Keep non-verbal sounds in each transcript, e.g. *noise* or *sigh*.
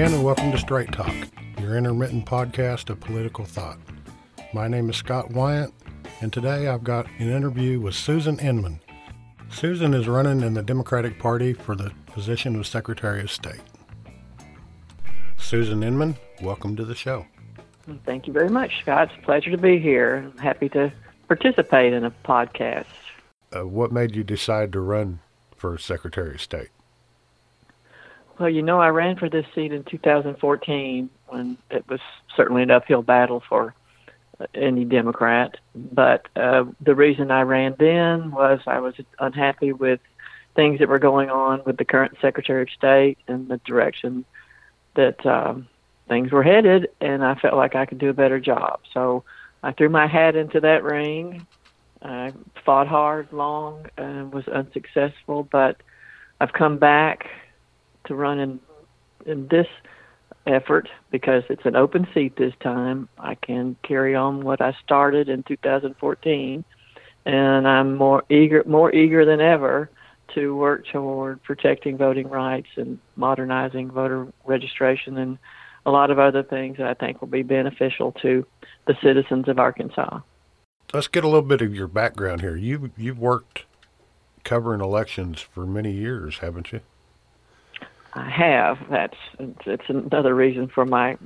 again, and welcome to Straight Talk, your intermittent podcast of political thought. My name is Scott Wyant, and today I've got an interview with Susan Inman. Susan is running in the Democratic Party for the position of Secretary of State. Susan Inman, welcome to the show. Thank you very much, Scott. It's a pleasure to be here. I'm happy to participate in a podcast. Uh, what made you decide to run for Secretary of State? Well, you know, I ran for this seat in 2014 when it was certainly an uphill battle for uh, any Democrat. But uh, the reason I ran then was I was unhappy with things that were going on with the current Secretary of State and the direction that um, things were headed, and I felt like I could do a better job. So I threw my hat into that ring. I fought hard, long, and was unsuccessful, but I've come back to run in in this effort because it's an open seat this time. I can carry on what I started in 2014, and I'm more eager more eager than ever to work toward protecting voting rights and modernizing voter registration and a lot of other things that I think will be beneficial to the citizens of Arkansas. Let's get a little bit of your background here. You you've worked covering elections for many years, haven't you? I have. That's it's another reason for my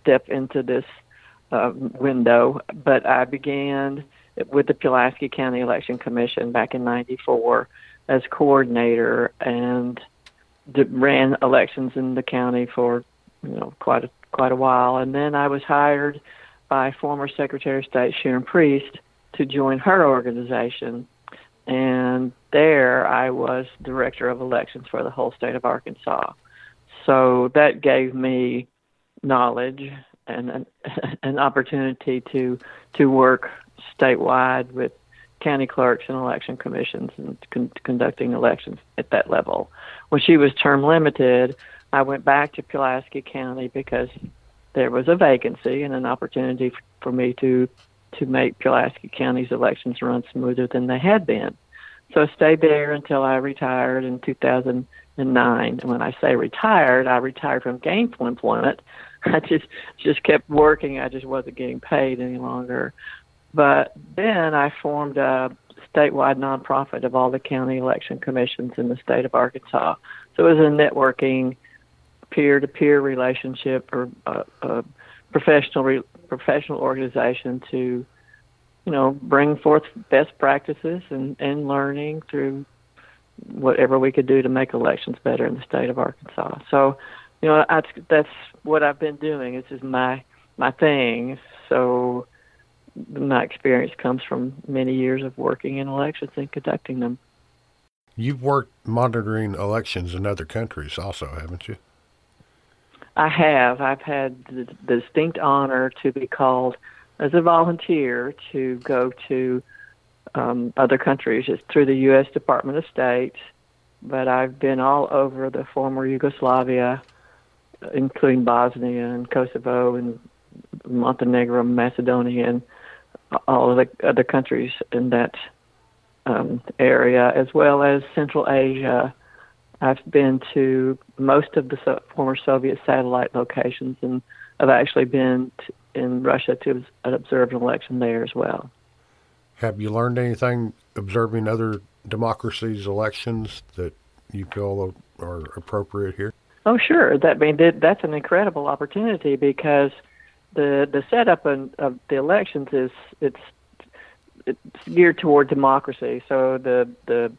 step into this uh, window. But I began with the Pulaski County Election Commission back in '94 as coordinator and ran elections in the county for you know quite a quite a while. And then I was hired by former Secretary of State Sharon Priest to join her organization and there I was director of elections for the whole state of Arkansas. So that gave me knowledge and an, *laughs* an opportunity to to work statewide with county clerks and election commissions and con- conducting elections at that level. When she was term limited, I went back to Pulaski County because there was a vacancy and an opportunity for me to to make Pulaski County's elections run smoother than they had been. So I stayed there until I retired in 2009. And when I say retired, I retired from gainful employment. *laughs* I just just kept working. I just wasn't getting paid any longer. But then I formed a statewide nonprofit of all the county election commissions in the state of Arkansas. So it was a networking, peer-to-peer relationship or a, a professional professional organization to you know, bring forth best practices and, and learning through whatever we could do to make elections better in the state of Arkansas. So, you know, that's that's what I've been doing. This is my my thing. So, my experience comes from many years of working in elections and conducting them. You've worked monitoring elections in other countries, also, haven't you? I have. I've had the, distinct honor to be called as a volunteer to go to um, other countries. It's through the U.S. Department of State, but I've been all over the former Yugoslavia, including Bosnia and Kosovo and Montenegro, Macedonia, and all of the other countries in that um, area, as well as Central Asia. I've been to most of the so- former Soviet satellite locations, and I've actually been in Russia to observe an election there as well. Have you learned anything observing other democracies' elections that you feel are appropriate here? Oh, sure. That I mean that, that's an incredible opportunity because the the setup of, of the elections is it's it's geared toward democracy. So the the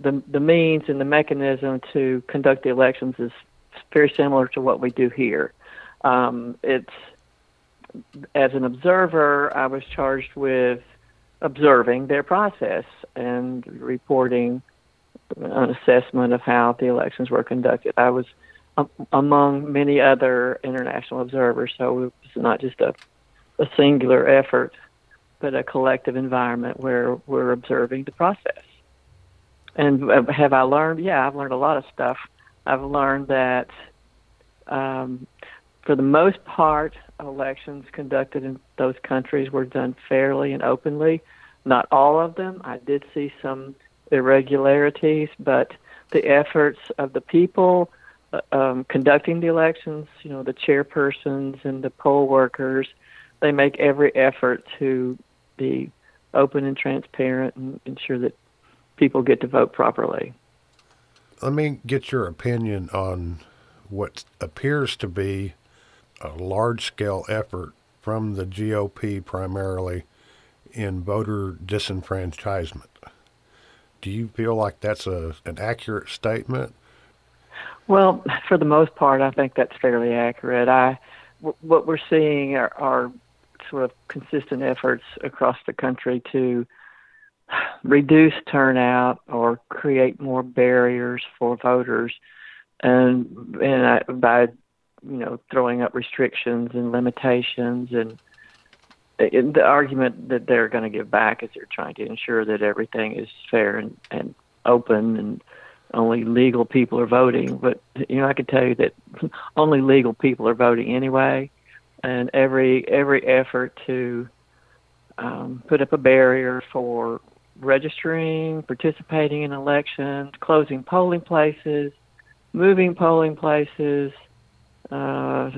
the the means and the mechanism to conduct the elections is very similar to what we do here. Um, it's as an observer, I was charged with observing their process and reporting an assessment of how the elections were conducted. I was um, among many other international observers, so it was not just a, a singular effort, but a collective environment where we're observing the process. And have I learned? Yeah, I've learned a lot of stuff. I've learned that um, for the most part, elections conducted in those countries were done fairly and openly. Not all of them. I did see some irregularities, but the efforts of the people uh, um, conducting the elections, you know, the chairpersons and the poll workers, they make every effort to be open and transparent and ensure that people get to vote properly. Let me get your opinion on what appears to be a large scale effort from the GOP primarily in voter disenfranchisement. Do you feel like that's a, an accurate statement? Well, for the most part, I think that's fairly accurate. I, w- what we're seeing are, are sort of consistent efforts across the country to reduce turnout or create more barriers for voters, and and I, by you know throwing up restrictions and limitations and the argument that they're going to give back is they're trying to ensure that everything is fair and, and open and only legal people are voting. But you know, I can tell you that *laughs* only legal people are voting anyway, and every every effort to um, put up a barrier for registering, participating in elections, closing polling places, moving polling places, uh,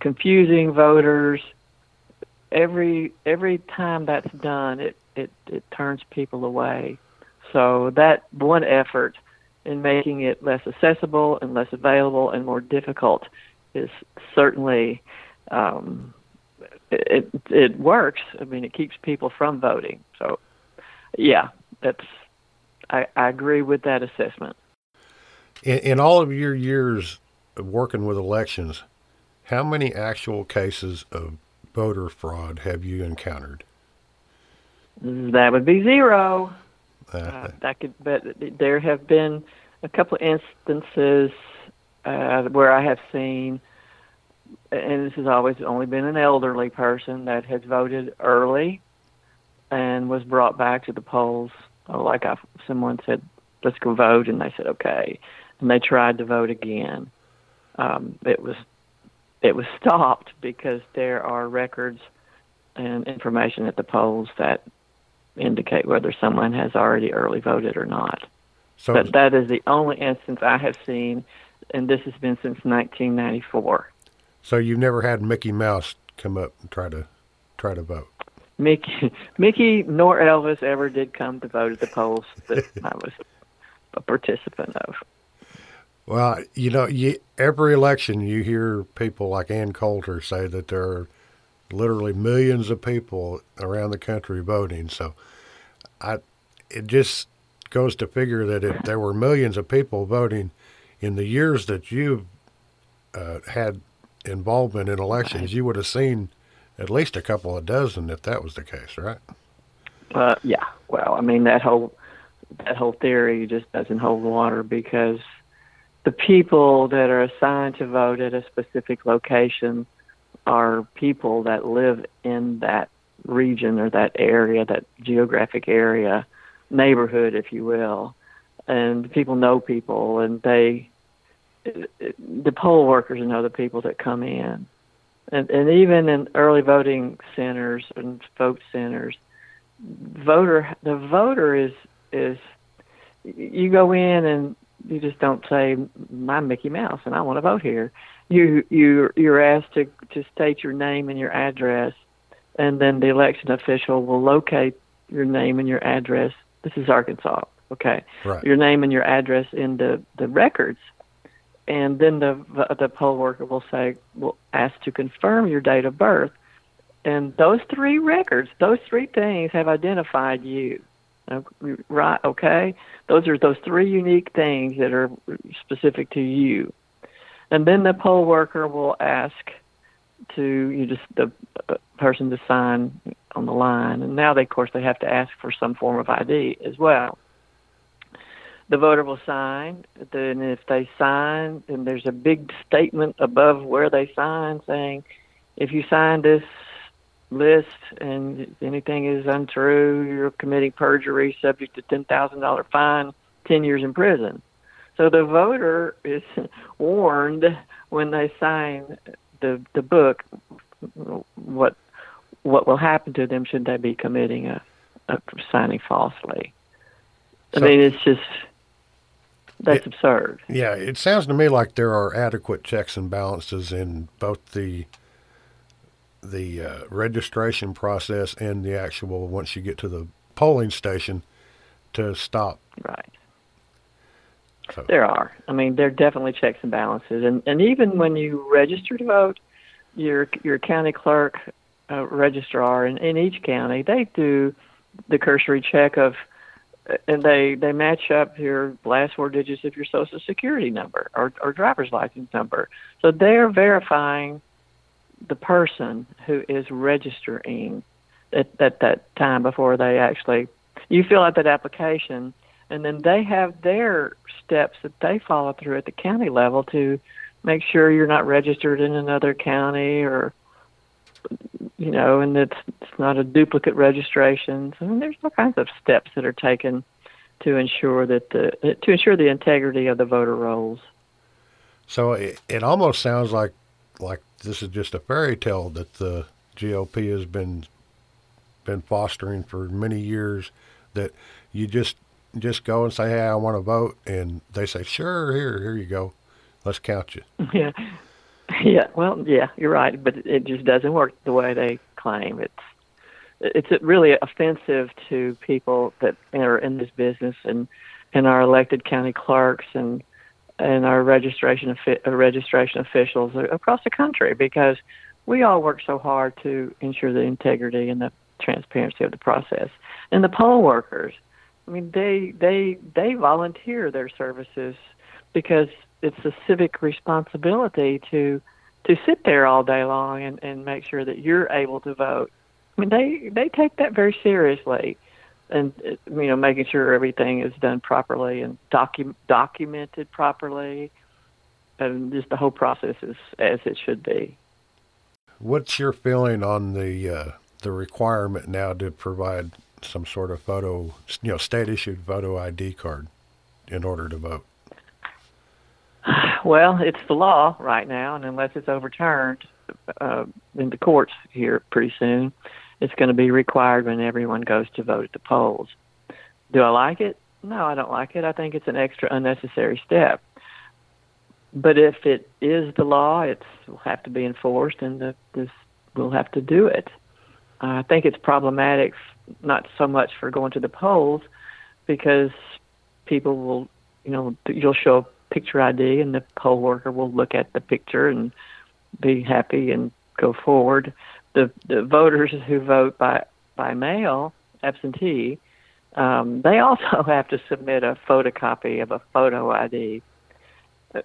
confusing voters. Every every time that's done, it, it, it turns people away. So that one effort in making it less accessible and less available and more difficult is certainly um, it it works. I mean, it keeps people from voting. So, yeah, that's I, I agree with that assessment. In, in all of your years of working with elections, how many actual cases of voter fraud have you encountered? That would be zero. Uh, that could, but there have been a couple of instances uh, where I have seen, and this has always only been an elderly person that has voted early and was brought back to the polls. Oh, like I, someone said, "Let's go vote," and they said, "Okay," and they tried to vote again. Um, it was it was *laughs* stopped because there are records and information at the polls that indicate whether someone has already early voted or not. So but that is the only instance I have seen, and this has been since 1994. So you've never had Mickey Mouse come up and try to try to vote. Mickey, *laughs* Mickey, nor Elvis ever did come to vote at the polls that I was a participant of. Well, you know, you, every election you hear people like Ann Coulter say that there are literally millions of people around the country voting. So, I it just goes to figure that if there were millions of people voting in the years that you've uh, had involvement in elections, you would have seen at least a couple of dozen if that was the case, right? Uh, yeah. Well, I mean that whole that whole theory just doesn't hold water because the people that are assigned to vote at a specific location are people that live in that region or that area, that geographic area, neighborhood, if you will. And people know people, and they, the poll workers know the people that come in. And, and even in early voting centers and vote centers, voter the voter is is you go in and you just don't say I'm Mickey Mouse and I want to vote here. You you you're asked to to state your name and your address, and then the election official will locate your name and your address. This is Arkansas, okay? Right. Your name and your address in the the records, and then the the poll worker will say will ask to confirm your date of birth, and those three records, those three things have identified you. Right, okay? Those are those three unique things that are specific to you. And then the poll worker will ask to you just the uh, person to sign on the line. And now they of course they have to ask for some form of ID as well. The voter will sign. Then if they sign, then there's a big statement above where they sign saying, if you sign this list and if anything is untrue, you're committing perjury, subject to ten thousand dollar fine, ten years in prison. So the voter is *laughs* warned when they sign the the book what what will happen to them should they be committing a, a signing falsely. I mean, it's just That's it, absurd. Yeah, it sounds to me like there are adequate checks and balances in both the the uh, registration process and the actual once you get to the polling station to stop. Right. So. There are. I mean, there are definitely checks and balances, and and even when you register to vote, your your county clerk, uh, registrar in, in each county, they do the cursory check of, and they they match up your last four digits of your social security number or or driver's license number. So they're verifying the person who is registering at, at that time before they actually you fill out that application and then they have their steps that they follow through at the county level to make sure you're not registered in another county or you know and it's it's not a duplicate registration so there's all kinds of steps that are taken to ensure that the to ensure the integrity of the voter rolls so it, it almost sounds like like this is just a fairy tale that the GOP has been been fostering for many years that you just just go and say, "Hey, I want to vote," and they say, "Sure, here, here you go. Let's count you." *laughs* Yeah, *laughs* yeah. Well, yeah, you're right, but it just doesn't work the way they claim. It's it's really offensive to people that are in this business and and our elected county clerks and and our registration uh, registration officials across the country because we all work so hard to ensure the integrity and the transparency of the process. And the poll workers, I mean, they they they volunteer their services because it's a civic responsibility to to sit there all day long and, and make sure that you're able to vote. I mean, they they take that very seriously and you know making sure everything is done properly and docu- documented properly and just the whole process is as it should be what's your feeling on the uh, the requirement now to provide some sort of photo you know state issued photo id card in order to vote *sighs* well it's the law right now and unless it's overturned uh, in the courts here pretty soon it's going to be required when everyone goes to vote at the polls. Do I like it? No, I don't like it. I think it's an extra unnecessary step. But if it is the law, it will have to be enforced, and the, this will have to do it. I think it's problematic, not so much for going to the polls, because people will, you know, you'll show picture ID, and the poll worker will look at the picture and be happy and go forward the the voters who vote by by mail absentee um, they *laughs* also have to submit a photocopy of a photo ID,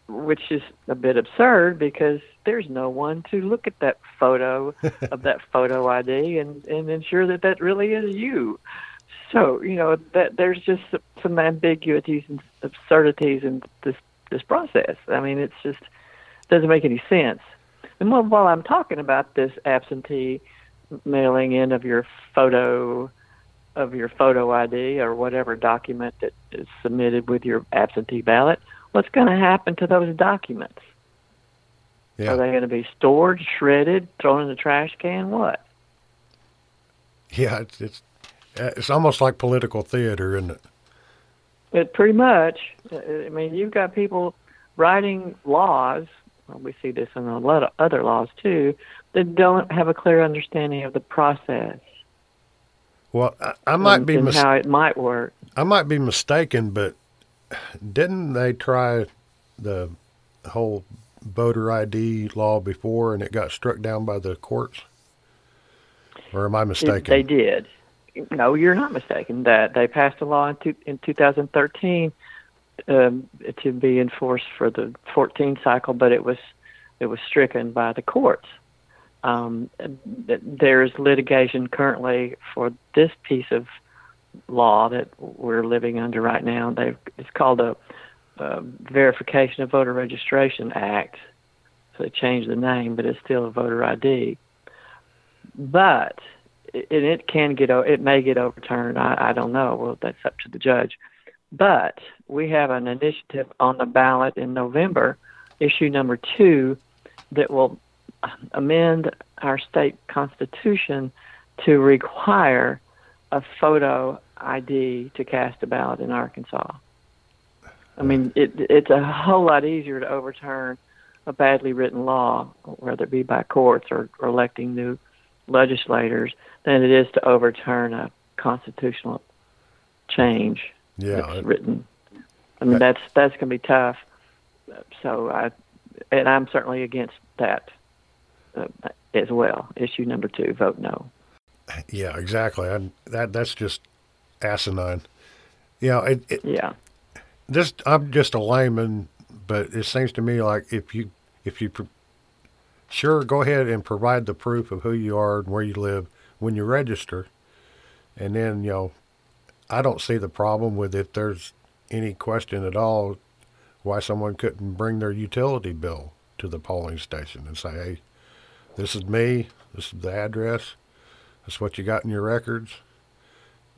which is a bit absurd because there's no one to look at that photo *laughs* of that photo ID and, and ensure that that really is you. So you know that there's just some ambiguities and absurdities in this this process. I mean, it's just doesn't make any sense. And while, while I'm talking about this absentee mailing in of your photo of your photo ID or whatever document that is submitted with your absentee ballot, what's going to happen to those documents? Yeah. Are they going to be stored, shredded, thrown in the trash can? What? Yeah, it's it's uh, it's almost like political theater, isn't it? It pretty much. Uh, I mean, you've got people writing laws well, we see this in a lot of other laws too, that don't have a clear understanding of the process. Well, I, I might and, be mis- how it might work. I might be mistaken, but didn't they try the whole voter ID law before and it got struck down by the courts? Or am I mistaken? They did. No, you're not mistaken. That they passed a law in, two, in 2013 um, to be enforced for the 14 cycle, but it was it was stricken by the courts. Um, there's litigation currently for this piece of law that we're living under right now. they it's called a, a Verification of Voter Registration Act. So they changed the name, but it's still a voter ID. But and it can get it may get overturned. I, I don't know. Well, that's up to the judge. But we have an initiative on the ballot in November, issue number two, that will amend our state constitution to require a photo ID to cast a ballot in Arkansas. I mean, it, it's a whole lot easier to overturn a badly written law, whether it be by courts or, or electing new legislators, than it is to overturn a constitutional change Yeah, that's it- written. I mean, that's that's going to be tough. So I, and I'm certainly against that uh, as well. Issue number two, vote no. yeah, exactly. I, that that's just asinine. Know, it, it, Yeah. this I'm just a layman, but it seems to me like if you if you sure go ahead and provide the proof of who you are and where you live when you register, and then you know, I don't see the problem with if there's any question at all why someone couldn't bring their utility bill to the polling station and say, hey, this is me, this is the address, this is what you got in your records.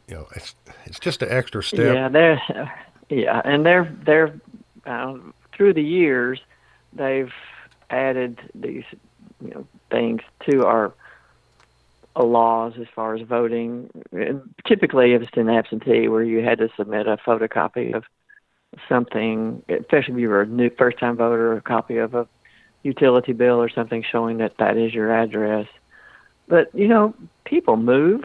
You know, it's it's just an extra step. Yeah, they're yeah, and they're they're um, through the years they've added these you know things to our uh, laws as far as voting. And typically, if it's an absentee, where you had to submit a photocopy of something, especially if you were a new first-time voter, a copy of a utility bill or something showing that that is your address. But you know, people move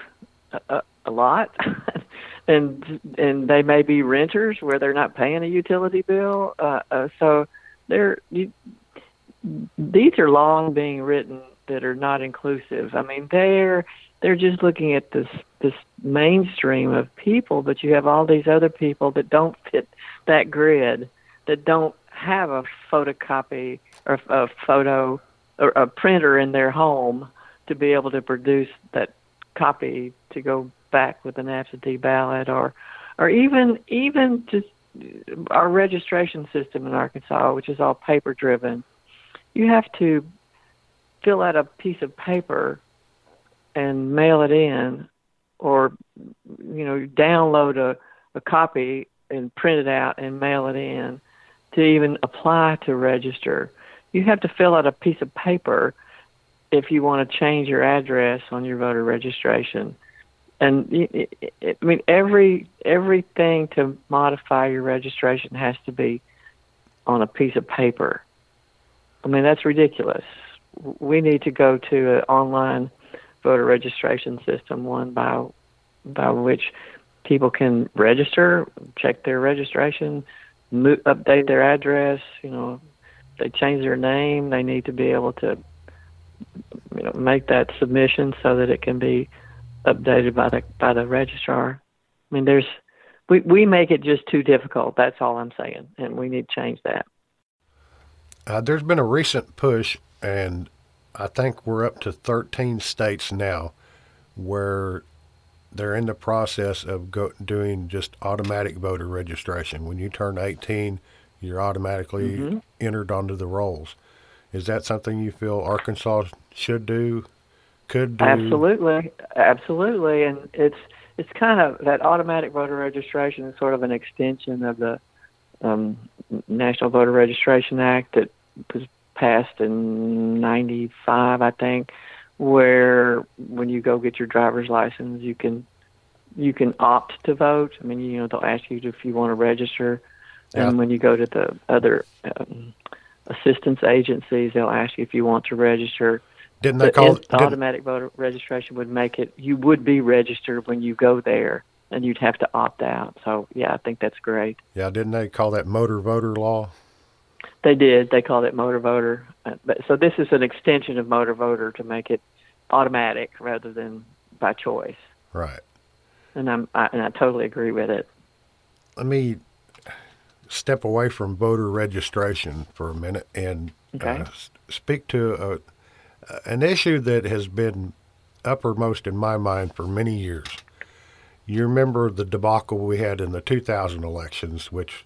a, a, lot, *laughs* and and they may be renters where they're not paying a utility bill. Uh, uh, so they're you, these are long being written that are not inclusive. I mean, they're they're just looking at this this mainstream of people, but you have all these other people that don't fit that grid, that don't have a photocopy or a photo or a printer in their home to be able to produce that copy to go back with an absentee ballot or or even even just our registration system in Arkansas, which is all paper driven. You have to fill out a piece of paper and mail it in or you know download a, a copy and print it out and mail it in to even apply to register. You have to fill out a piece of paper if you want to change your address on your voter registration. And i mean every everything to modify your registration has to be on a piece of paper i mean that's ridiculous we need to go to an online voter registration system, one by by which people can register, check their registration, update their address. You know, they change their name, they need to be able to you know make that submission so that it can be updated by the by the registrar. I mean, there's we we make it just too difficult. That's all I'm saying, and we need to change that. Uh, there's been a recent push, and I think we're up to 13 states now where they're in the process of go, doing just automatic voter registration. When you turn 18, you're automatically Mhm. entered onto the rolls. Is that something you feel Arkansas should do, could do? Absolutely, absolutely, and it's it's kind of that automatic voter registration is sort of an extension of the um, National Voter Registration Act that was passed in '95, I think, where when you go get your driver's license, you can you can opt to vote. I mean, you know, they'll ask you if you want to register, Yeah. and when you go to the other um, assistance agencies, they'll ask you if you want to register Didn't they call it? automatic voter registration would make it you would be registered when you go there and you'd have to opt out so yeah i think that's great yeah, didn't they call that motor voter law? they did they called it motor voter Uh, but so this is an extension of motor voter to make it automatic rather than by choice Right. and i'm I, and i totally agree with it let me step away from voter registration for a minute and Okay. uh, speak to a, an issue that has been uppermost in my mind for many years. You remember the debacle we had in the 2000 elections, which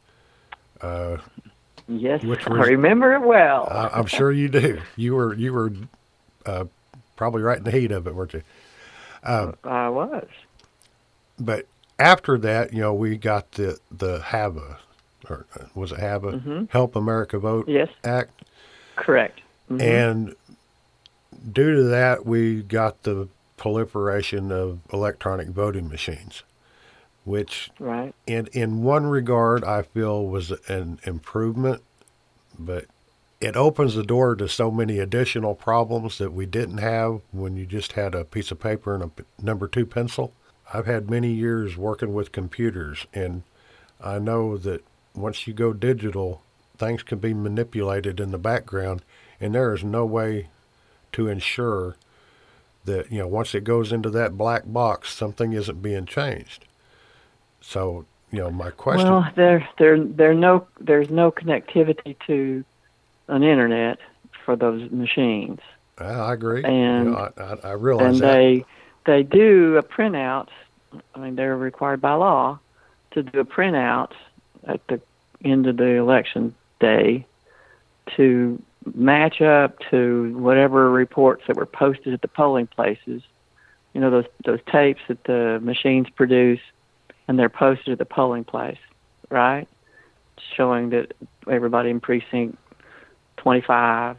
yes Which i remember it well I, I'm sure you do. You were you were uh, probably right in the heat of it, weren't you? i was But after that, you know, we got the the HAVA, or uh, was it HAVA, Mm-hmm. Help America Vote Yes. Act. correct Mhm. And due to that, we got the proliferation of electronic voting machines, which right. in in one regard I feel was an improvement, but it opens the door to so many additional problems that we didn't have when you just had a piece of paper and a number two pencil. I've had many years working with computers, and I know that once you go digital, things can be manipulated in the background, and there is no way to ensure that you know once it goes into that black box, something isn't being changed. So you know, my question. Well, there, there, there no, there's no connectivity to an internet for those machines. Ah, I agree. And you know, I, I, realize and that. they they do a printout. I mean, they're required by law to do a printout at the end of the election day to match up to whatever reports that were posted at the polling places. You know those those tapes that the machines produce, and they're posted at the polling place, right? Showing that everybody in precinct 25.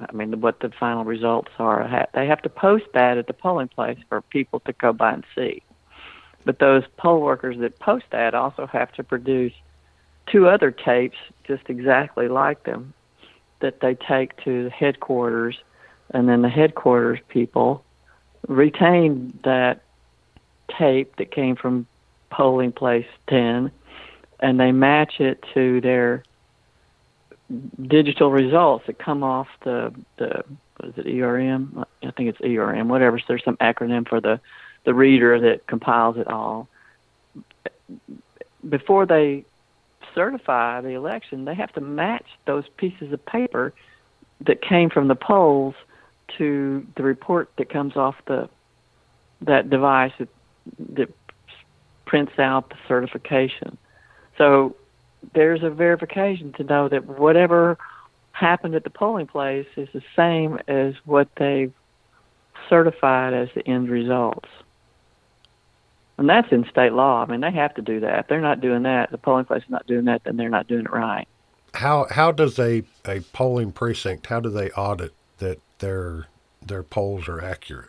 I mean, what the final results are. They have to post that at the polling place for people to go by and see. But those poll workers that post that also have to produce two other tapes just exactly like them that they take to the headquarters, and then the headquarters people retain that tape that came from polling place 10 and they match it to their digital results that come off the the what is it ERM? I think it's ERM. Whatever. So there's some acronym for the the reader that compiles it all. Before they certify the election, they have to match those pieces of paper that came from the polls to the report that comes off the that device that, that prints out the certification. So there's a verification to know that whatever happened at the polling place is the same as what they've certified as the end results. And that's in state law. I mean, they have to do that. If they're not doing that, the polling place is not doing that, then they're not doing it right. How how does a, a polling precinct how do they audit that their their polls are accurate?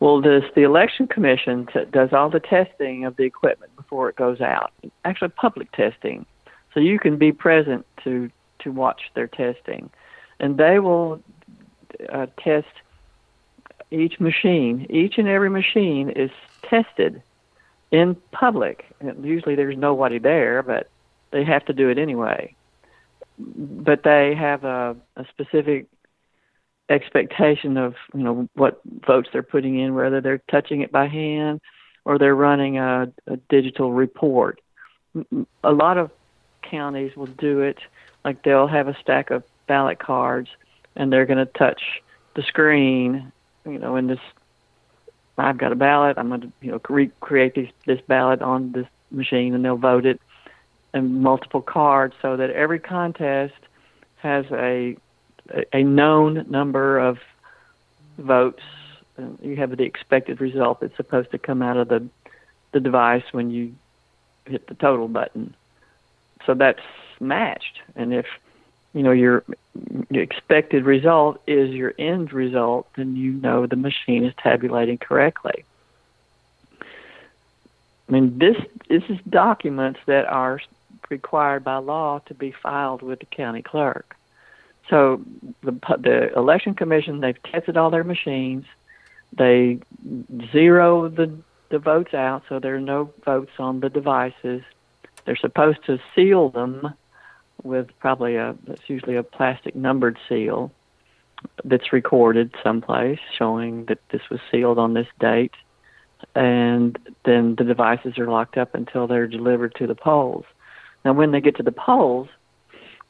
Well, this the election commission t- does all the testing of the equipment before it goes out. Actually, public testing, so you can be present to to watch their testing, and they will uh, test each machine. Each and every machine is tested in public. And usually, there's nobody there, but they have to do it anyway. But they have a, a specific expectation of you know what votes they're putting in, whether they're touching it by hand or they're running a, a digital report. A lot of counties will do it like they'll have a stack of ballot cards and they're going to touch the screen. You know, in this, I've got a ballot. I'm going to you know recreate this this ballot on this machine, and they'll vote it and multiple cards so that every contest has a a known number of votes. You have the expected result that's supposed to come out of the the device when you hit the total button. So that's matched, and if you know your, expected result is your end result, then you know the machine is tabulating correctly. I mean, this this is documents that are required by law to be filed with the county clerk. So the the election commission they've tested all their machines. They zero the the votes out, so there are no votes on the devices. They're supposed to seal them with probably a that's usually a plastic numbered seal that's recorded someplace showing that this was sealed on this date and then the devices are locked up until they're delivered to the polls. Now when they get to the polls,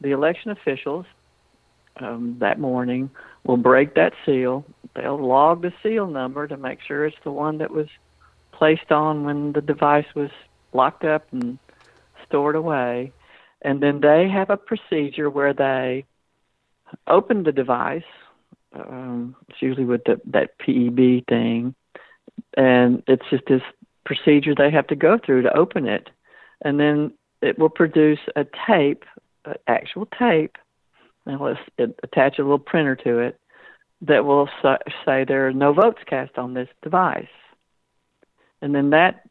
the election officials um, that morning will break that seal. They'll log the seal number to make sure it's the one that was placed on when the device was locked up and stored away. And then they have a procedure where they open the device. Um, it's usually with the, that PEB thing, and it's just this procedure they have to go through to open it, and then it will produce a tape, an actual tape and let's attach a little printer to it that will say there are no votes cast on this device. And then that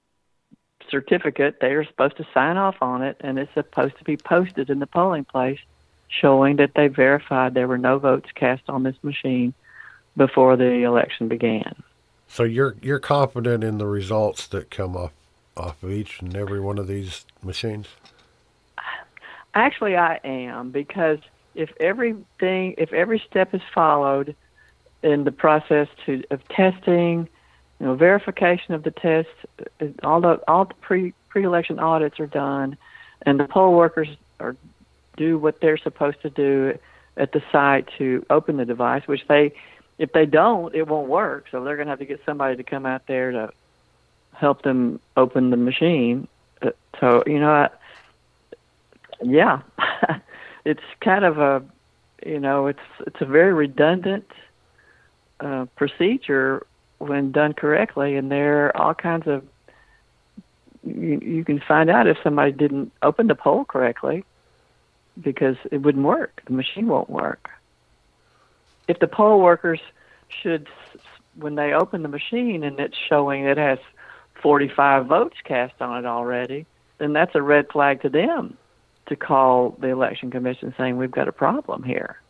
certificate. They're supposed to sign off on it, and it's supposed to be posted in the polling place, showing that they verified there were no votes cast on this machine before the election began. So you're you're confident in the results that come off off of each and every one of these machines? Actually, I am because if everything, if every step is followed in the process to of testing, you know, verification of the test, all the all the pre pre-election audits are done, and the poll workers are do what they're supposed to do at the site to open the device, which they if they don't, it won't work. So they're going to have to get somebody to come out there to help them open the machine. Uh, so you know, I, yeah, *laughs* it's kind of a, you know, it's it's a very redundant uh, procedure when done correctly, and there are all kinds of. You, you can find out if somebody didn't open the poll correctly because it wouldn't work. The machine won't work. If the poll workers should, when they open the machine and it's showing it has 45 votes cast on it already, then that's a red flag to them to call the election commission saying we've got a problem here.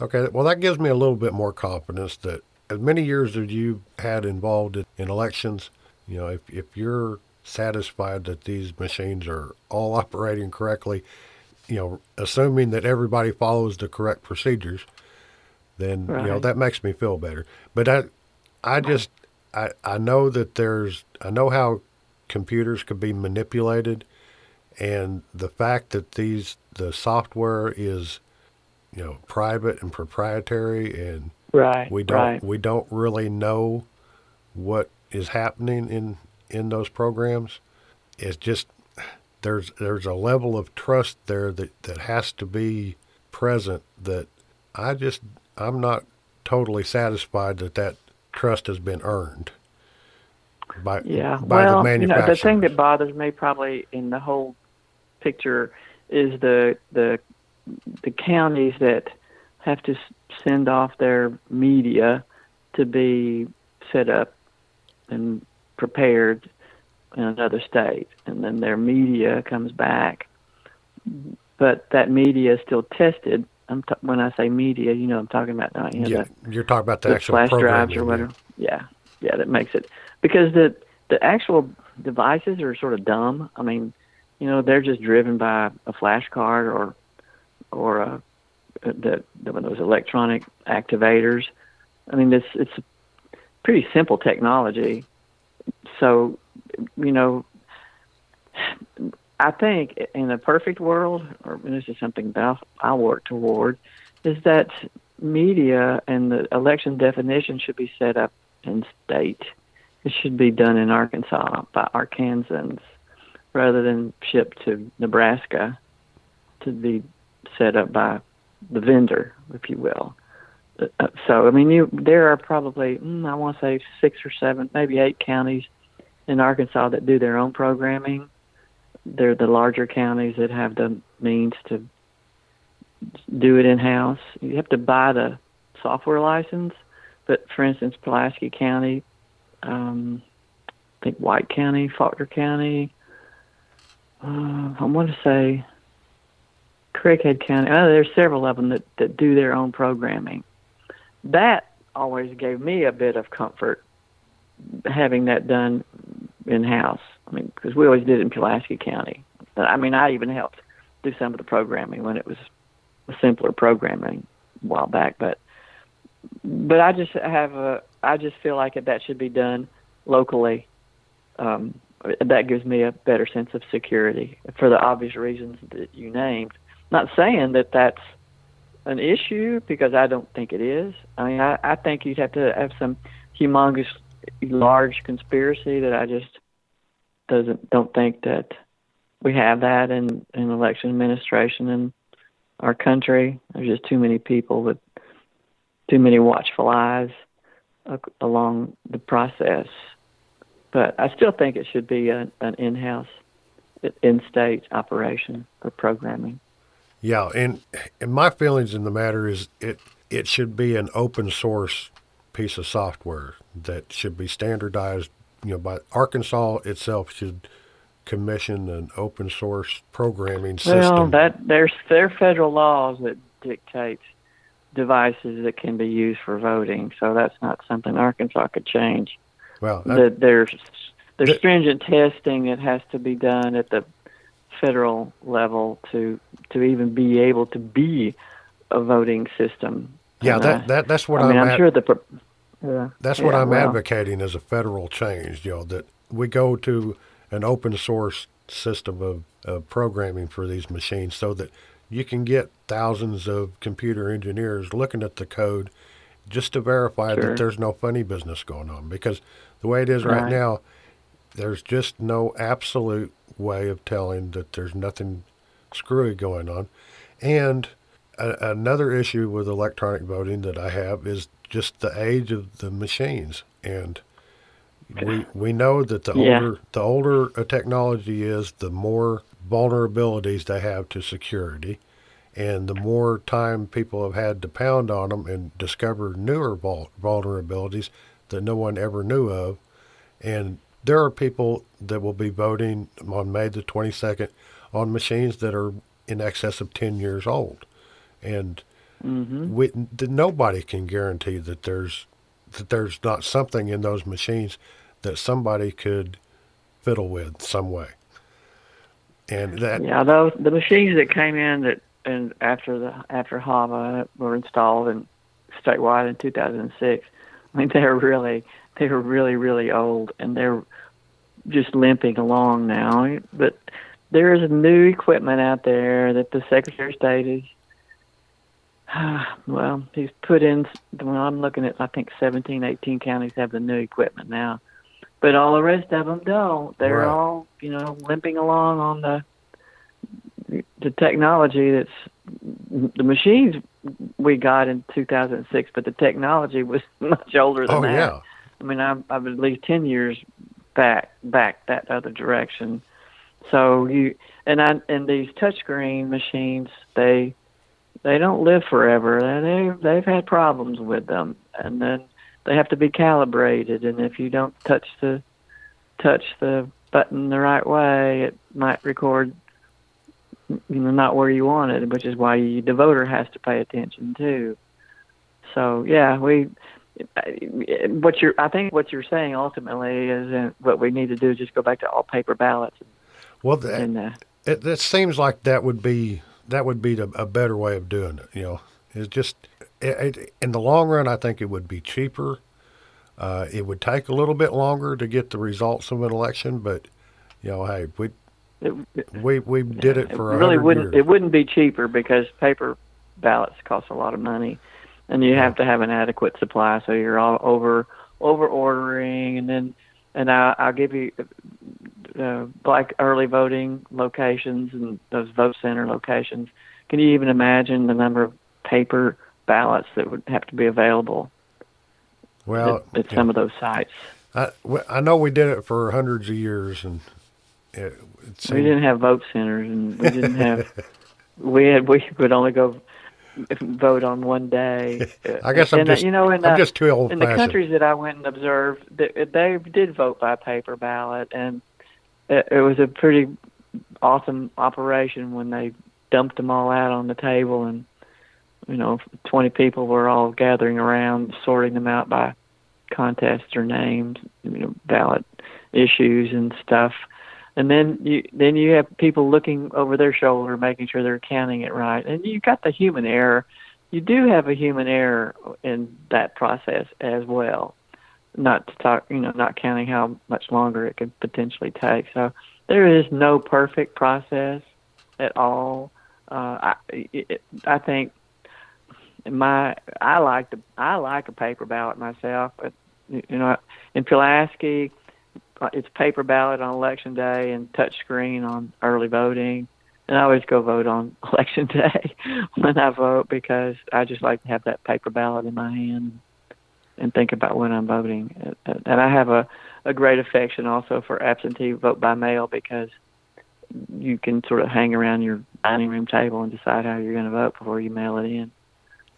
Okay, well, that gives me a little bit more confidence that as many years as you've had involved in elections, you know, if, if you're satisfied that these machines are all *laughs* operating correctly, you know, assuming that everybody follows the correct procedures, then right. you know that makes me feel better. But I, I just I, I know that there's I know how computers could be manipulated, and the fact that these the software is, you know, private and proprietary, and right, we don't right. we don't really know what is happening in in those programs. It's just there's there's a level of trust there that that has to be present that I just I'm not totally satisfied that that trust has been earned by yeah. by well, the manufacturer. You know, the thing that bothers me probably in the whole picture is the the the counties that have to send off their media to be set up and prepared in another state, and then their media comes back, but that media is still tested I'm t- when I say media, you know, I'm talking about not you know, yeah, the, you're talking about the, the actual flash drives or whatever. Yeah. yeah, yeah, that makes it because the the actual devices are sort of dumb. I mean, you know, they're just driven by a flash card or or a, the those electronic activators. I mean, it's it's pretty simple technology. So, you know, I think in a perfect world, or this is something that I'll work toward, is that media and the election definition should be set up in state. It should be done in Arkansas by Arkansans rather than shipped to Nebraska to be set up by the vendor, if you will. Uh, so, I mean, you, there are probably, mm, I want to say, six or seven, maybe eight counties in Arkansas that do their own programming they're the larger counties that have the means to do it in house. You have to buy the software license, but for instance, Pulaski County, um, I think White County, Faulkner County, uh, I want to say Craighead County. Oh, there's several of them that, that do their own programming. That always gave me a bit of comfort having that done in house. I mean, because we always did it in Pulaski County. But, I mean, I even helped do some of the programming when it was simpler programming a while back. But but I just have a I just feel like that should be done locally. Um, that gives me a better sense of security for the obvious reasons that you named. Not saying that that's an issue because I don't think it is. I mean, I, I think you'd have to have some humongous, large conspiracy that I just doesn't don't think that we have that in in election administration in our country. There's just too many people with too many watchful eyes along the process. But I still think it should be a, an in-house, in-state operation for programming. Yeah, and and my feelings in the matter is it it should be an open source piece of software that should be standardized you know, by Arkansas itself should commission an open source programming system? Well, that there's there are federal laws that dictate devices that can be used for voting, so that's not something Arkansas could change. well, The, there's there's that- stringent testing that has to be done at the federal level to to even be able to be a voting system. yeah, And, that, uh, that that's what I mean, I'm I'm sure the. Yeah, That's what I'm well, advocating as a federal change, you know, that we go to an open source system of, of programming for these machines so that you can get thousands of computer engineers looking at the code just to verify Sure. that there's no funny business going on. Because the way it is right, Right. now, there's just no absolute way of telling that there's nothing screwy going on. And a, another issue with electronic voting that I have is just the age of the machines. And we we know that the Yeah. older the older a technology is, the more vulnerabilities they have to security, and the more time people have had to pound on them and discover newer vul- vulnerabilities that no one ever knew of. And there are people that will be voting on May the 22nd on machines that are in excess of 10 years old. And mhm. we, nobody can guarantee that there's that there's not something in those machines that somebody could fiddle with some way. And that Yeah, those the machines that came in that and after the after HAVA were installed in statewide in 2006. I mean, they're really they were really really old and they're just limping along now. But there is new equipment out there that the Secretary of State is. *sighs* Well, he's put in. Well, I'm looking at. I think 17, 18 counties have the new equipment now, but all the rest of them don't. They're Right. all, you know, limping along on the the technology that's the machines we got in 2006, but the technology was *laughs* much older than oh that. yeah, I mean, I'm, I'm at least 10 years back back that other direction. So you and I and these touchscreen machines, they they don't live forever. They they've had problems with them, and then they have to be calibrated. And if you don't touch the touch the button the right way, it might record you know not where you want it, which is why the voter has to pay attention too. So yeah, we what you're I think what you're saying ultimately is what we need to do is just go back to all paper ballots well, that, and uh, it, it seems like that would be that would be the, a better way of doing it. You know, it's just it, it, in the long run, I think it would be cheaper. Uh, it would take a little bit longer to get the results of an election, but you know, hey, we it, it, we we did it for a really wouldn't years. it wouldn't be cheaper because paper ballots cost a lot of money and you have to have an adequate supply so you're all over over ordering and then and I, I'll give you uh, like early voting locations and those vote center locations. Can you even imagine the number of paper ballots that would have to be available well, at, at some of those sites? I, I know we did it for hundreds of years, and it, it We didn't have vote centers, and we didn't have. *laughs* we had we would only go vote on one day. *laughs* I guess I'm and, uh, just you know in I'm the, just too old in the countries that I went and observed, they, they did vote by paper ballot, and it, it was a pretty awesome operation when they dumped them all out on the table, and you know, twenty people were all gathering around, sorting them out by contests or names, you know, ballot issues and stuff. And then you then you have people looking over their shoulder, making sure they're counting it right. And you got the human error. You do have a human error in that process as well. Not to talk, you know, not counting how much longer it could potentially take. So there is no perfect process at all. Uh, I, it, I think my I like the I like a paper ballot myself, but you know, in Pulaski, it's paper ballot on election day and touch screen on early voting. And I always go vote on *laughs* election day when I vote because I just like to have that paper ballot in my hand and think about when I'm voting. And I have a, a great affection also for absentee vote by mail because you can sort of hang around your dining room table and decide how you're going to vote before you mail it in.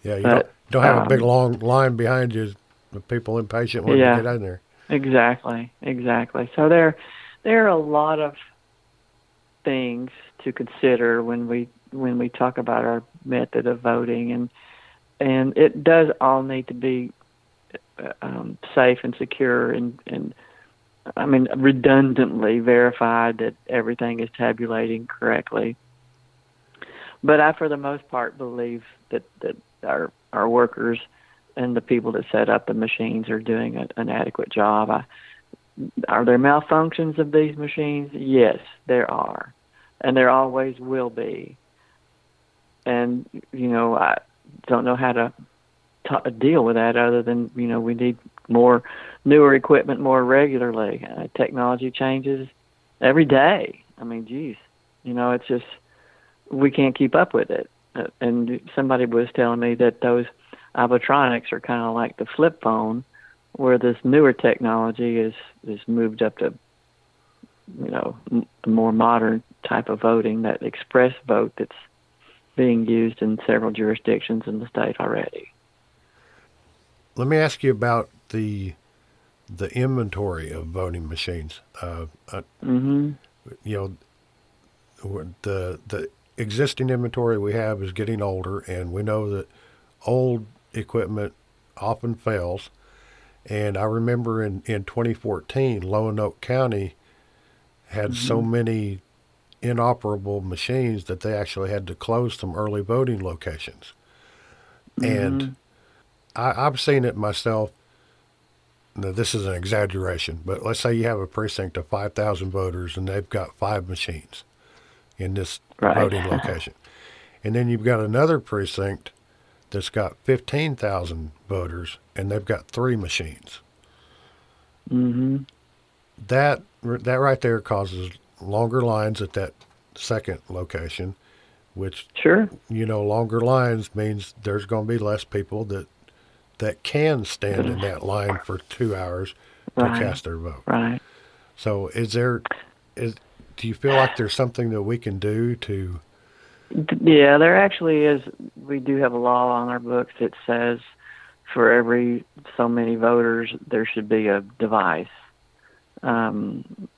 Yeah, you But, don't, don't have a big um, long line behind you with people impatient wanting Yeah. to get in there. Exactly, exactly. So there, there are a lot of things to consider when we when we talk about our method of voting, and and it does all need to be uh, um, safe and secure, and and I mean redundantly verified that everything is tabulating correctly. But I, for the most part, believe that that our our workers and the people that set up the machines are doing a, an adequate job. I, are there malfunctions of these machines? Yes, there are, and there always will be. And you know, I don't know how to t- deal with that other than you know we need more newer equipment more regularly. Uh, technology changes every day. I mean, geez, you know, it's just we can't keep up with it. Uh, and somebody was telling me that those Ivotronics are kind of like the flip phone, where this newer technology is is moved up to, you know, a more modern type of voting, that express vote that's being used in several jurisdictions in the state already. Let me ask you about the the inventory of voting machines. Uh, uh, mm-hmm. You know, the the existing inventory we have is getting older, and we know that old equipment often fails. And I remember in, in 2014, Lonoke County had mm-hmm. so many inoperable machines that they actually had to close some early voting locations. Mm-hmm. And I, I've seen it myself. Now, this is an exaggeration, but let's say you have a precinct of 5,000 voters and they've got five machines in this right. voting location. *laughs* And then you've got another precinct that's got 15,000 voters and they've got three machines. Mm-hmm. That that right there causes longer lines at that second location, which sure you know longer lines means there's going to be less people that that can stand in that line for two hours to cast their vote. Right. So is there is do you feel like there's something that we can do to yeah, there actually is. We do have a law on our books that says for every so many voters, there should be a device. Um,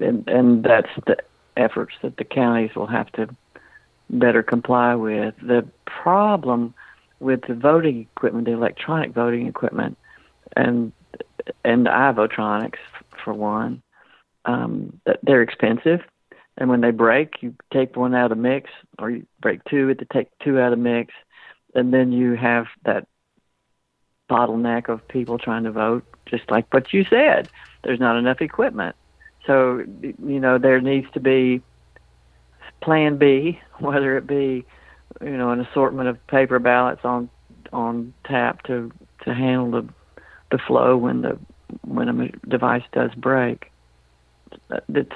and, and that's the efforts that the counties will have to better comply with. The problem with the voting equipment, the electronic voting equipment, and and Ivotronics for one, um, they're expensive and when they break, you take one out of mix, or you break two, to take two out of mix, and then you have that bottleneck of people trying to vote, just like what you said. There's not enough equipment. So, you know, there needs to be plan B, *laughs* whether it be, you know, an assortment of paper ballots on on tap to to handle the the flow when the when a device does break. That's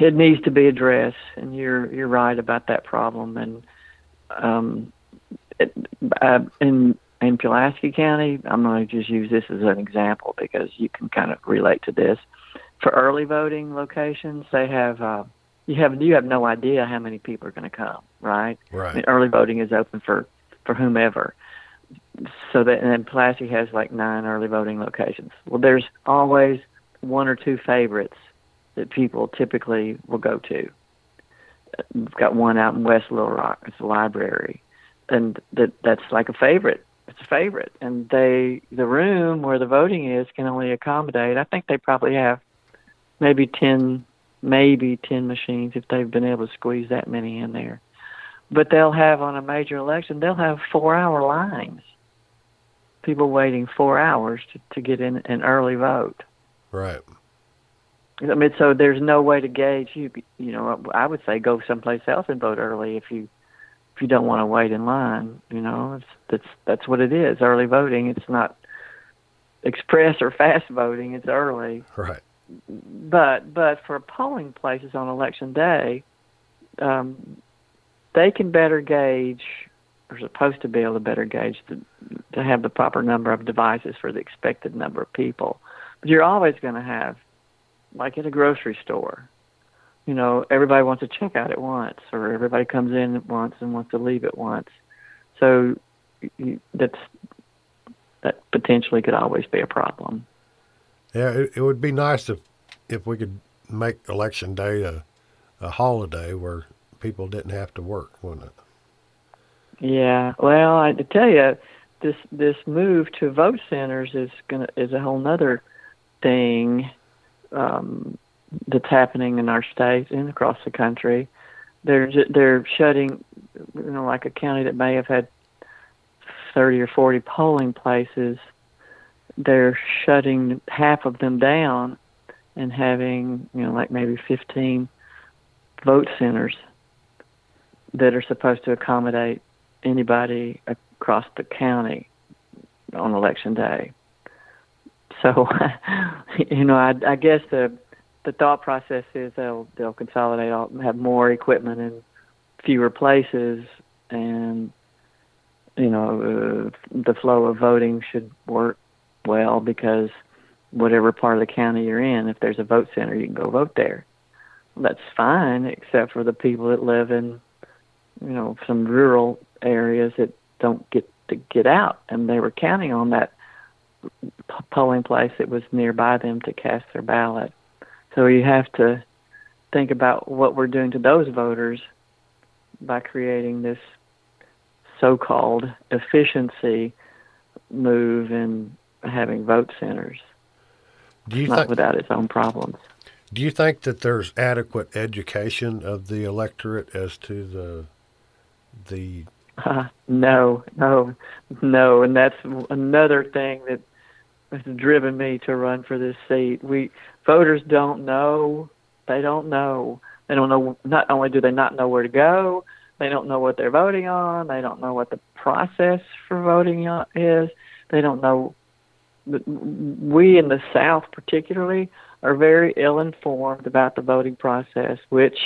it needs to be addressed, and you're you're right about that problem. And um, it, uh, in in Pulaski County, I'm going to just use this as an example because you can kind of relate to this. For early voting locations, they have uh, you have you have no idea how many people are going to come, right? Right. I mean, early voting is open for for whomever. So that and then Pulaski has like nine early voting locations. Well, there's always one or two favorites that people typically will go to. We've got one out in West Little Rock. It's a library, and that that's like a favorite. It's a favorite, and they the room where the voting is can only accommodate. I think they probably have maybe ten, maybe ten machines if they've been able to squeeze that many in there. But they'll have on a major election, they'll have four-hour lines. People waiting four hours to, to get in an early vote. Right. I mean, so there's no way to gauge. You you know, I would say go someplace else and vote early if you if you don't want to wait in line. You know, it's that's that's what it is. Early voting. It's not express or fast voting. It's early. Right. But but for polling places on election day, um, they can better gauge, or supposed to be able to better gauge the, to have the proper number of devices for the expected number of people. But you're always going to have like at a grocery store. You know, everybody wants to check out at once, or everybody comes in at once and wants to leave at once. So you, that's that potentially could always be a problem. Yeah, it, it would be nice if if we could make election day a, a holiday where people didn't have to work, wouldn't it? Yeah. Well, I to tell you, this this move to vote centers is gonna is a whole nother thing um, that's happening in our state and across the country. They're they're shutting, you know, like a county that may have had thirty or forty polling places. They're shutting half of them down and having, you know, like maybe fifteen vote centers that are supposed to accommodate anybody across the county on election day. So, *laughs* you know, I, I guess the the thought process is they'll they'll consolidate, all, have more equipment in fewer places, and you know uh, the flow of voting should work well because whatever part of the county you're in, if there's a vote center, you can go vote there. That's fine, except for the people that live in you know some rural areas that don't get to get out, and they were counting on that polling place that was nearby them to cast their ballot. So you have to think about what we're doing to those voters by creating this so-called efficiency move in having vote centers. Do you not th- without its own problems. Do you think that there's adequate education of the electorate as to the the uh, *laughs* no, no, no, and that's another thing that driven me to run for this seat. We voters don't know. They don't know. They don't know. Not only do they not know where to go, they don't know what they're voting on. They don't know what the process for voting is. They don't know. We in the South, particularly, are very ill informed about the voting process, which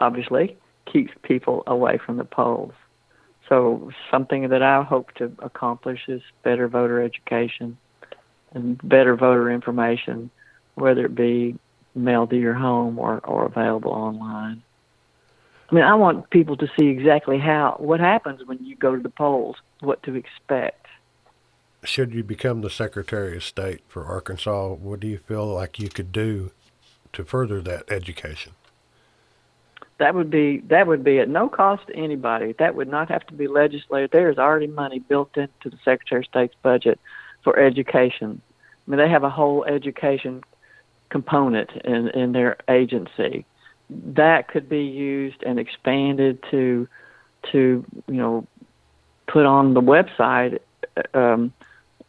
obviously keeps people away from the polls. So something that I hope to accomplish is better voter education and better voter information, whether it be mailed to your home or, or available online. I mean, I want people to see exactly how what happens when you go to the polls, what to expect. Should you become the Secretary of State for Arkansas, what do you feel like you could do to further that education? That would be that would be at no cost to anybody. That would not have to be legislated. There is already money built into the Secretary of State's budget for education. I mean, they have a whole education component in in their agency that could be used and expanded to to you know put on the website um,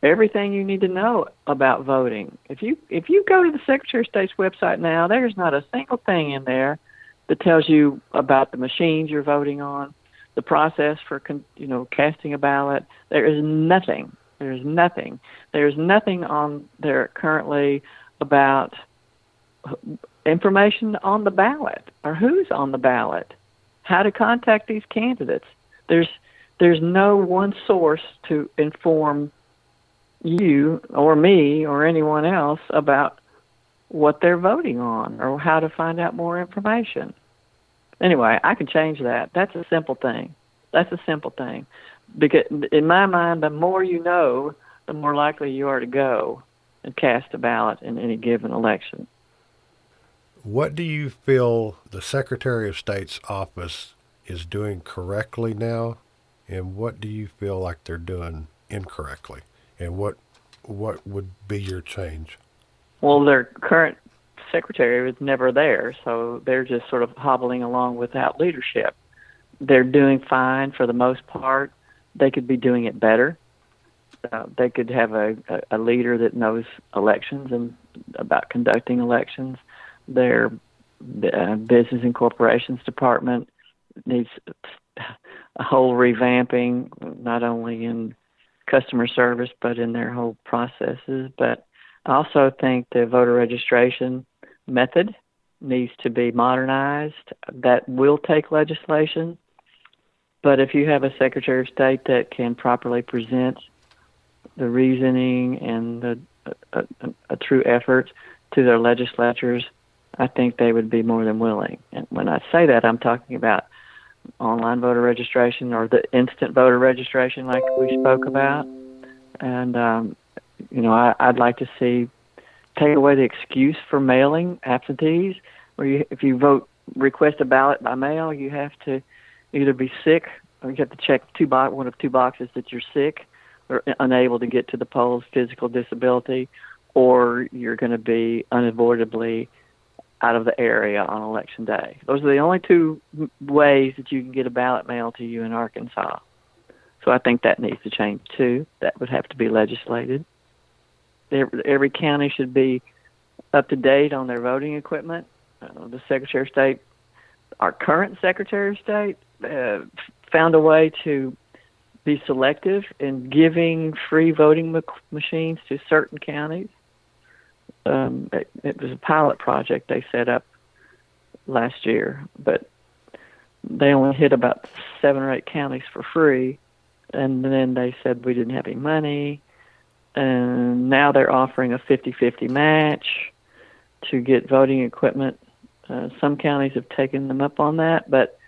everything you need to know about voting. If you if you go to the Secretary of State's website now, there's not a single thing in there that tells you about the machines you're voting on, the process for you know casting a ballot. There is nothing. There's nothing. There's nothing on there currently about information on the ballot or who's on the ballot, how to contact these candidates. There's there's no one source to inform you or me or anyone else about what they're voting on or how to find out more information. Anyway, I can change that. That's a simple thing. That's a simple thing. Because in my mind, the more you know, the more likely you are to go and cast a ballot in any given election. What do you feel the Secretary of State's office is doing correctly now, and what do you feel like they're doing incorrectly, and what what would be your change? Well, their current secretary was never there, so they're just sort of hobbling along without leadership. They're doing fine for the most part. They could be doing it better. Uh, they could have a, a, leader that knows elections and about conducting elections. Their uh, business and corporations department needs a whole revamping, not only in customer service but in their whole processes. But I also think the voter registration method needs to be modernized. That will take legislation. But if you have a Secretary of State that can properly present the reasoning and the, a, a, a true effort to their legislatures, I think they would be more than willing. And when I say that, I'm talking about online voter registration or the instant voter registration, like we spoke about. And um, you know, I, I'd like to see take away the excuse for mailing absentees. Where you, if you vote request a ballot by mail, you have to either be sick or you have to check two bo- one of two boxes that you're sick or unable to get to the polls, physical disability, or you're going to be unavoidably out of the area on election day. Those are the only two ways that you can get a ballot mailed to you in Arkansas. So I think that needs to change too. That would have to be legislated. Every county should be up to date on their voting equipment. Uh, the Secretary of State, our current Secretary of State, uh, found a way to be selective in giving free voting machines to certain counties. Um, it, it was a pilot project they set up last year, but they only hit about seven or eight counties for free, and then they said we didn't have any money, and now they're offering a 50-50 match to get voting equipment. Uh, some counties have taken them up on that, but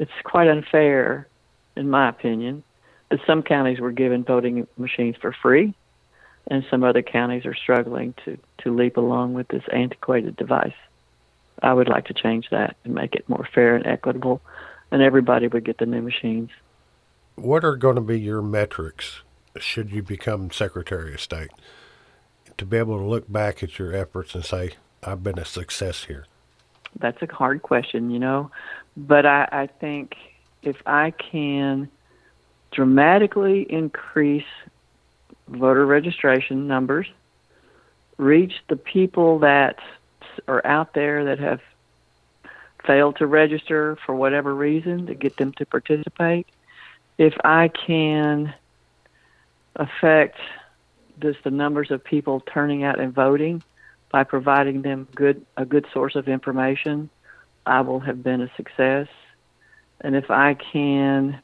it's quite unfair, in my opinion, that some counties were given voting machines for free, and some other counties are struggling to, to leap along with this antiquated device. I would like to change that and make it more fair and equitable, and everybody would get the new machines. What are going to be your metrics should you become Secretary of State to be able to look back at your efforts and say, I've been a success here? That's a hard question, you know, but I, I think if I can dramatically increase voter registration numbers, reach the people that are out there that have failed to register for whatever reason to get them to participate. If I can affect just the numbers of people turning out and voting by providing them good a good source of information, I will have been a success. And if I can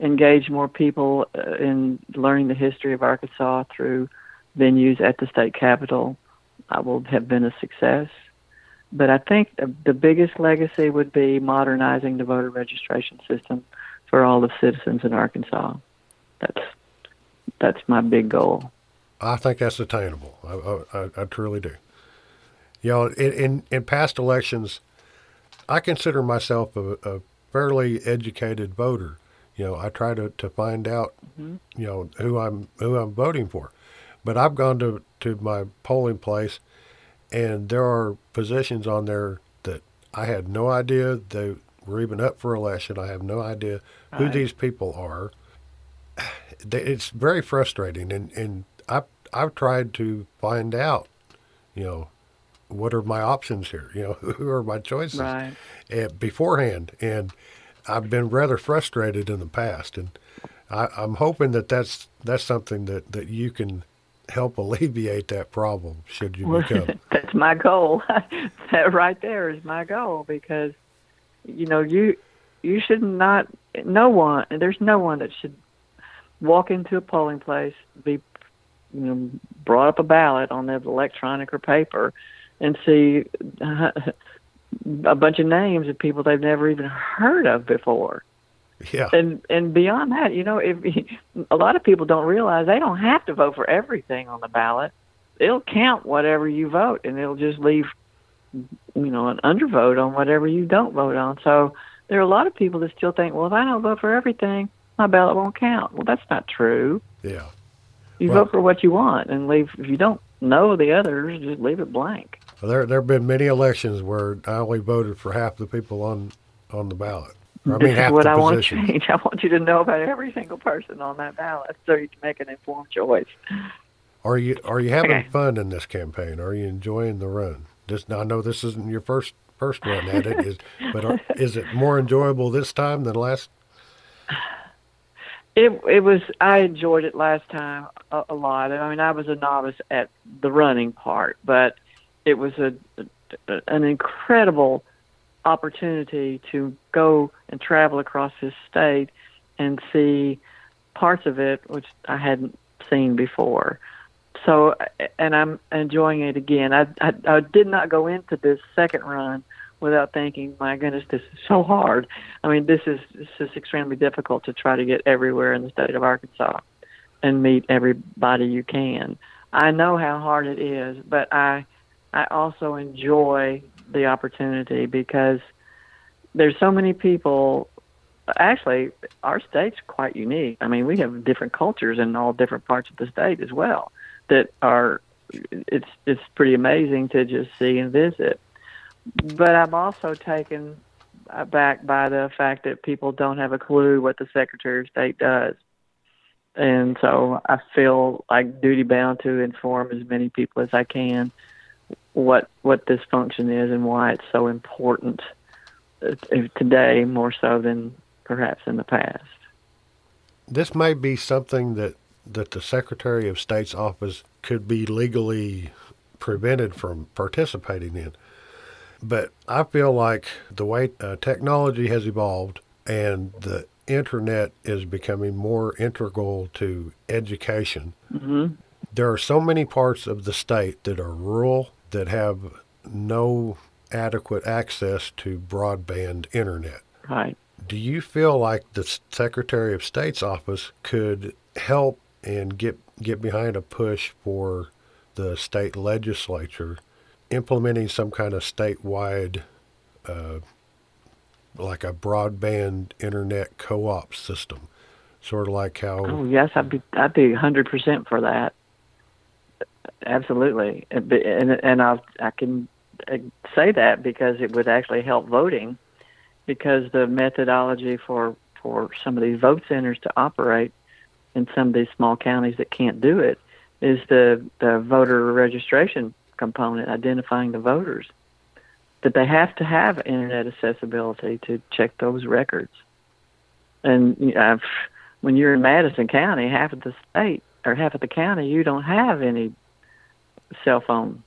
engage more people uh, in learning the history of Arkansas through venues at the state capitol, I will have been a success. But I think the biggest legacy would be modernizing the voter registration system for all the citizens in Arkansas. That's that's my big goal. I think that's attainable. I, I, I truly do. You know, in, in, in past elections, I consider myself a, a fairly educated voter. You know, I try to, to find out, mm-hmm. you know, who I'm who I'm voting for. But I've gone to, to my polling place, and there are positions on there that I had no idea they were even up for election. I have no idea who right. these people are. *sighs* It's very frustrating, and and I've I've tried to find out, you know, what are my options here? You know, *laughs* who are my choices right. and beforehand? And I've been rather frustrated in the past, and I, I'm hoping that that's that's something that that you can help alleviate that problem should you well, become. *laughs* that's my goal. *laughs* that right there is my goal because you know you you should not no one there's no one that should walk into a polling place be you know brought up a ballot on the electronic or paper and see uh, *laughs* a bunch of names of people they've never even heard of before. Yeah. And and beyond that, you know, if *laughs* a lot of people don't realize they don't have to vote for everything on the ballot. It'll count whatever you vote, and it'll just leave, you know, an undervote on whatever you don't vote on. So there are a lot of people that still think, well, if I don't vote for everything, my ballot won't count. Well, that's not true. Yeah. You well, vote for what you want, and leave. If you don't know the others, just leave it blank. There, there have been many elections where I only voted for half the people on on the ballot. I mean, this is what I want to change. *laughs* I want you to know about every single person on that ballot, so you can make an informed choice. Are you Are you having okay. fun in this campaign? Are you enjoying the run? This I know this isn't your first first run at it, is, but are, is it more enjoyable this time than last? It it was. I enjoyed it last time a, a lot. I mean, I was a novice at the running part, but it was a, a an incredible opportunity to go and travel across this state and see parts of it which I hadn't seen before. So, and I'm enjoying it again. I, I, I did not go into this second run without thinking, my goodness, this is so hard. I mean, this is this is extremely difficult to try to get everywhere in the state of Arkansas and meet everybody you can. I know how hard it is, but I I also enjoy the opportunity because there's so many people actually our state's quite unique. I mean, we have different cultures in all different parts of the state as well that are it's it's pretty amazing to just see and visit. But I'm also taken aback by the fact that people don't have a clue what the Secretary of State does. And so I feel like duty bound to inform as many people as I can what what this function is and why it's so important uh, today more so than perhaps in the past. This may be something that that the Secretary of State's office could be legally prevented from participating in. But I feel like the way uh, technology has evolved and the internet is becoming more integral to education, mm-hmm. there are so many parts of the state that are rural that have no adequate access to broadband internet. Right. Do you feel like the Secretary of State's office could help and get get behind a push for the state legislature implementing some kind of statewide, uh, like a broadband internet co-op system, sort of like how. Oh yes, I'd be I'd be hundred percent for that. Absolutely, and and I I can uh, say that because it would actually help voting, because the methodology for for some of these vote centers to operate in some of these small counties that can't do it is the the voter registration component, identifying the voters. That they have to have internet accessibility to check those records. And you know, when you're in Madison County, half of the state or half of the county, you don't have any cell phone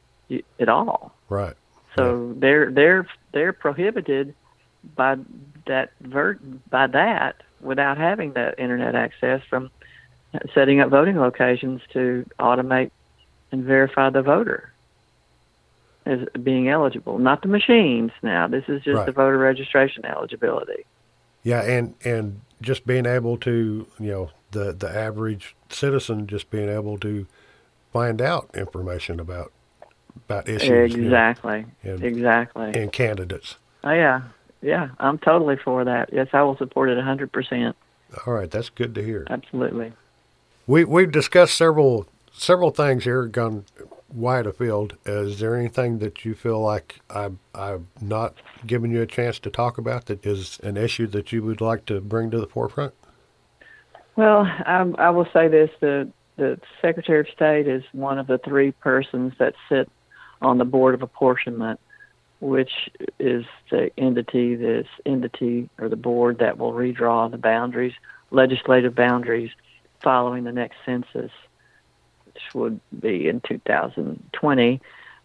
at all. Right. So they're they're they're prohibited by that vert by that without having that internet access from setting up voting locations to automate and verify the voter as being eligible. Not the machines now. This is just right. the voter registration eligibility. Yeah, and and just being able to, you know, the the average citizen just being able to find out information about about issues. Exactly. You know, and, exactly. And candidates. Oh yeah. Yeah, I'm totally for that. Yes, I will support it 100%. All right, that's good to hear. Absolutely. We we've discussed several several things here, gone wide afield. Is there anything that you feel like I've I've not given you a chance to talk about that is an issue that you would like to bring to the forefront? Well, I, I will say this: the the Secretary of State is one of the three persons that sit on the Board of Apportionment, which is the entity, this entity or the board that will redraw the boundaries, legislative boundaries following the next census, would be in 2020,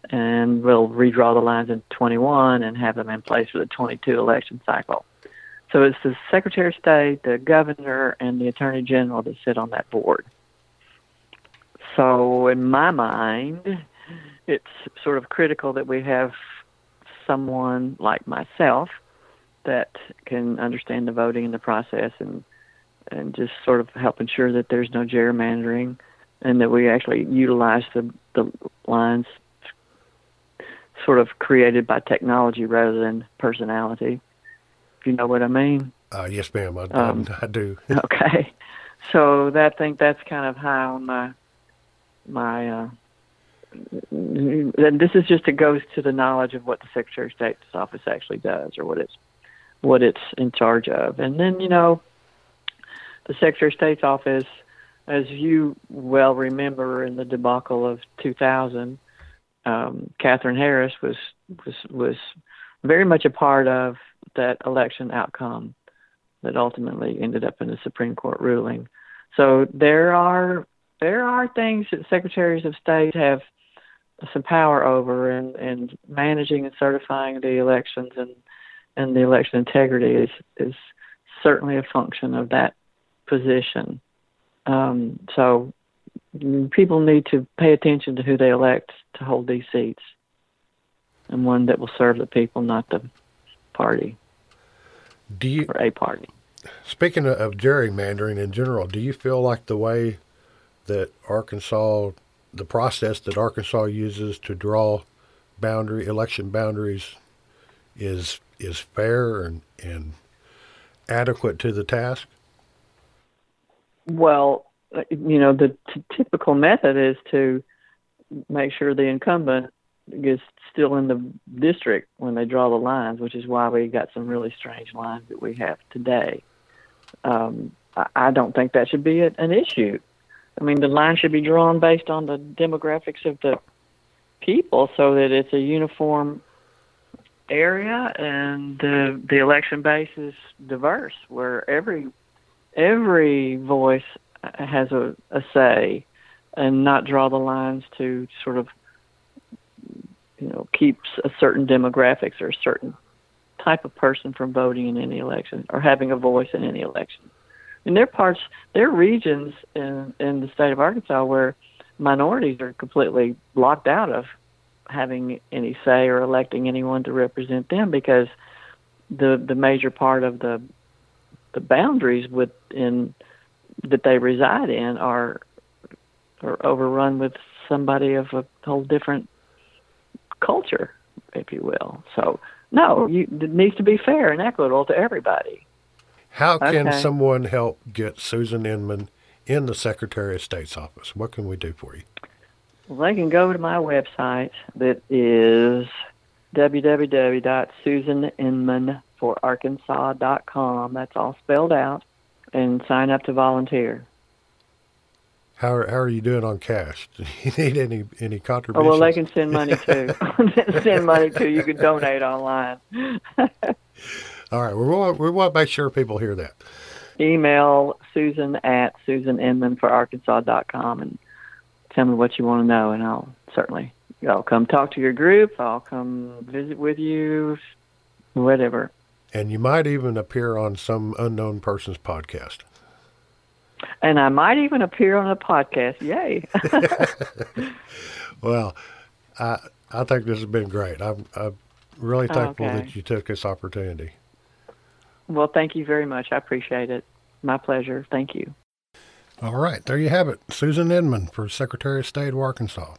and we'll redraw the lines in 21 and have them in place for the 22 election cycle. So it's the Secretary of State, the Governor, and the Attorney General that sit on that board. So in my mind, it's sort of critical that we have someone like myself that can understand the voting and the process and and just sort of help ensure that there's no gerrymandering and that we actually utilize the, the lines sort of created by technology rather than personality. If you know what I mean? Uh, yes, ma'am. I, um, I, I do. *laughs* okay. So that I think that's kind of high on my my. Uh, and this is just it goes to the knowledge of what the Secretary of State's office actually does or what it's what it's in charge of, and then you know the Secretary of State's office, as you well remember in the debacle of 2000, um, Katherine Harris was was was very much a part of that election outcome that ultimately ended up in the Supreme Court ruling. So there are there are things that secretaries of state have some power over, and and managing and certifying the elections and and the election integrity is is certainly a function of that position. Um, so people need to pay attention to who they elect to hold these seats, and one that will serve the people, not the party. Do you or a party? Speaking of gerrymandering in general, do you feel like the way that Arkansas, the process that Arkansas uses to draw boundary election boundaries is is fair and and adequate to the task? Well, uh, you know, the t- typical method is to make sure the incumbent is still in the district when they draw the lines, which is why we got some really strange lines that we have today. Um, I, don't think that should be an issue. I mean, the line should be drawn based on the demographics of the people so that it's a uniform area and the the election base is diverse where every every voice has a, a say and not draw the lines to sort of you know keep a certain demographics or a certain type of person from voting in any election or having a voice in any election. And there are parts, there are regions in in the state of Arkansas where minorities are completely locked out of having any say or electing anyone to represent them because the the major part of the the boundaries within that they reside in are are overrun with somebody of a whole different culture, if you will. So no, you, it needs to be fair and equitable to everybody. How can okay. someone help get Susan Inman in the Secretary of State's office? What can we do for you? Well, they can go to my website that is www.susaninmanforarkansas.com. That's all spelled out, and sign up to volunteer. How are, how are you doing on cash? *laughs* Do you need any any contributions? Oh well, they can send money too. *laughs* send money too. You can donate online. *laughs* all right, we want we want to make sure people hear that. Email Susan at susaninmanforarkansas.com and tell me what you want to know, and I'll certainly I'll come talk to your group. I'll come visit with you, whatever. And you might even appear on some unknown person's podcast and I might even appear on a podcast. Yay! *laughs* well, I I think this has been great. I'm I'm really thankful okay. that you took this opportunity. Well, thank you very much. I appreciate it. My pleasure. Thank you. All right, there you have it. Susan Inman for Secretary of State of Arkansas.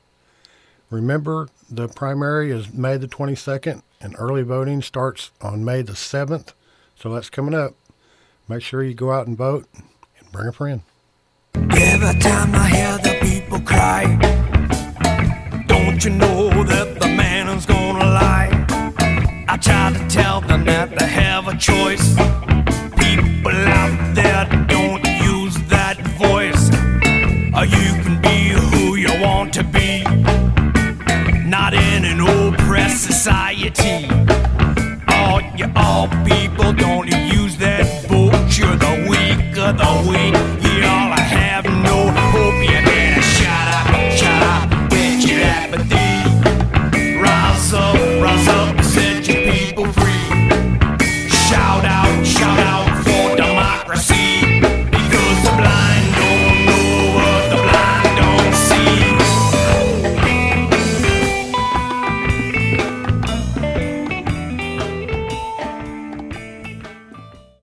Remember, the primary is May the 22nd, and early voting starts on May the 7th. So that's coming up. Make sure you go out and vote and bring a friend. Every time I hear the people cry, don't you know that the man is gonna lie? I try to tell them that they have a choice. People out there society.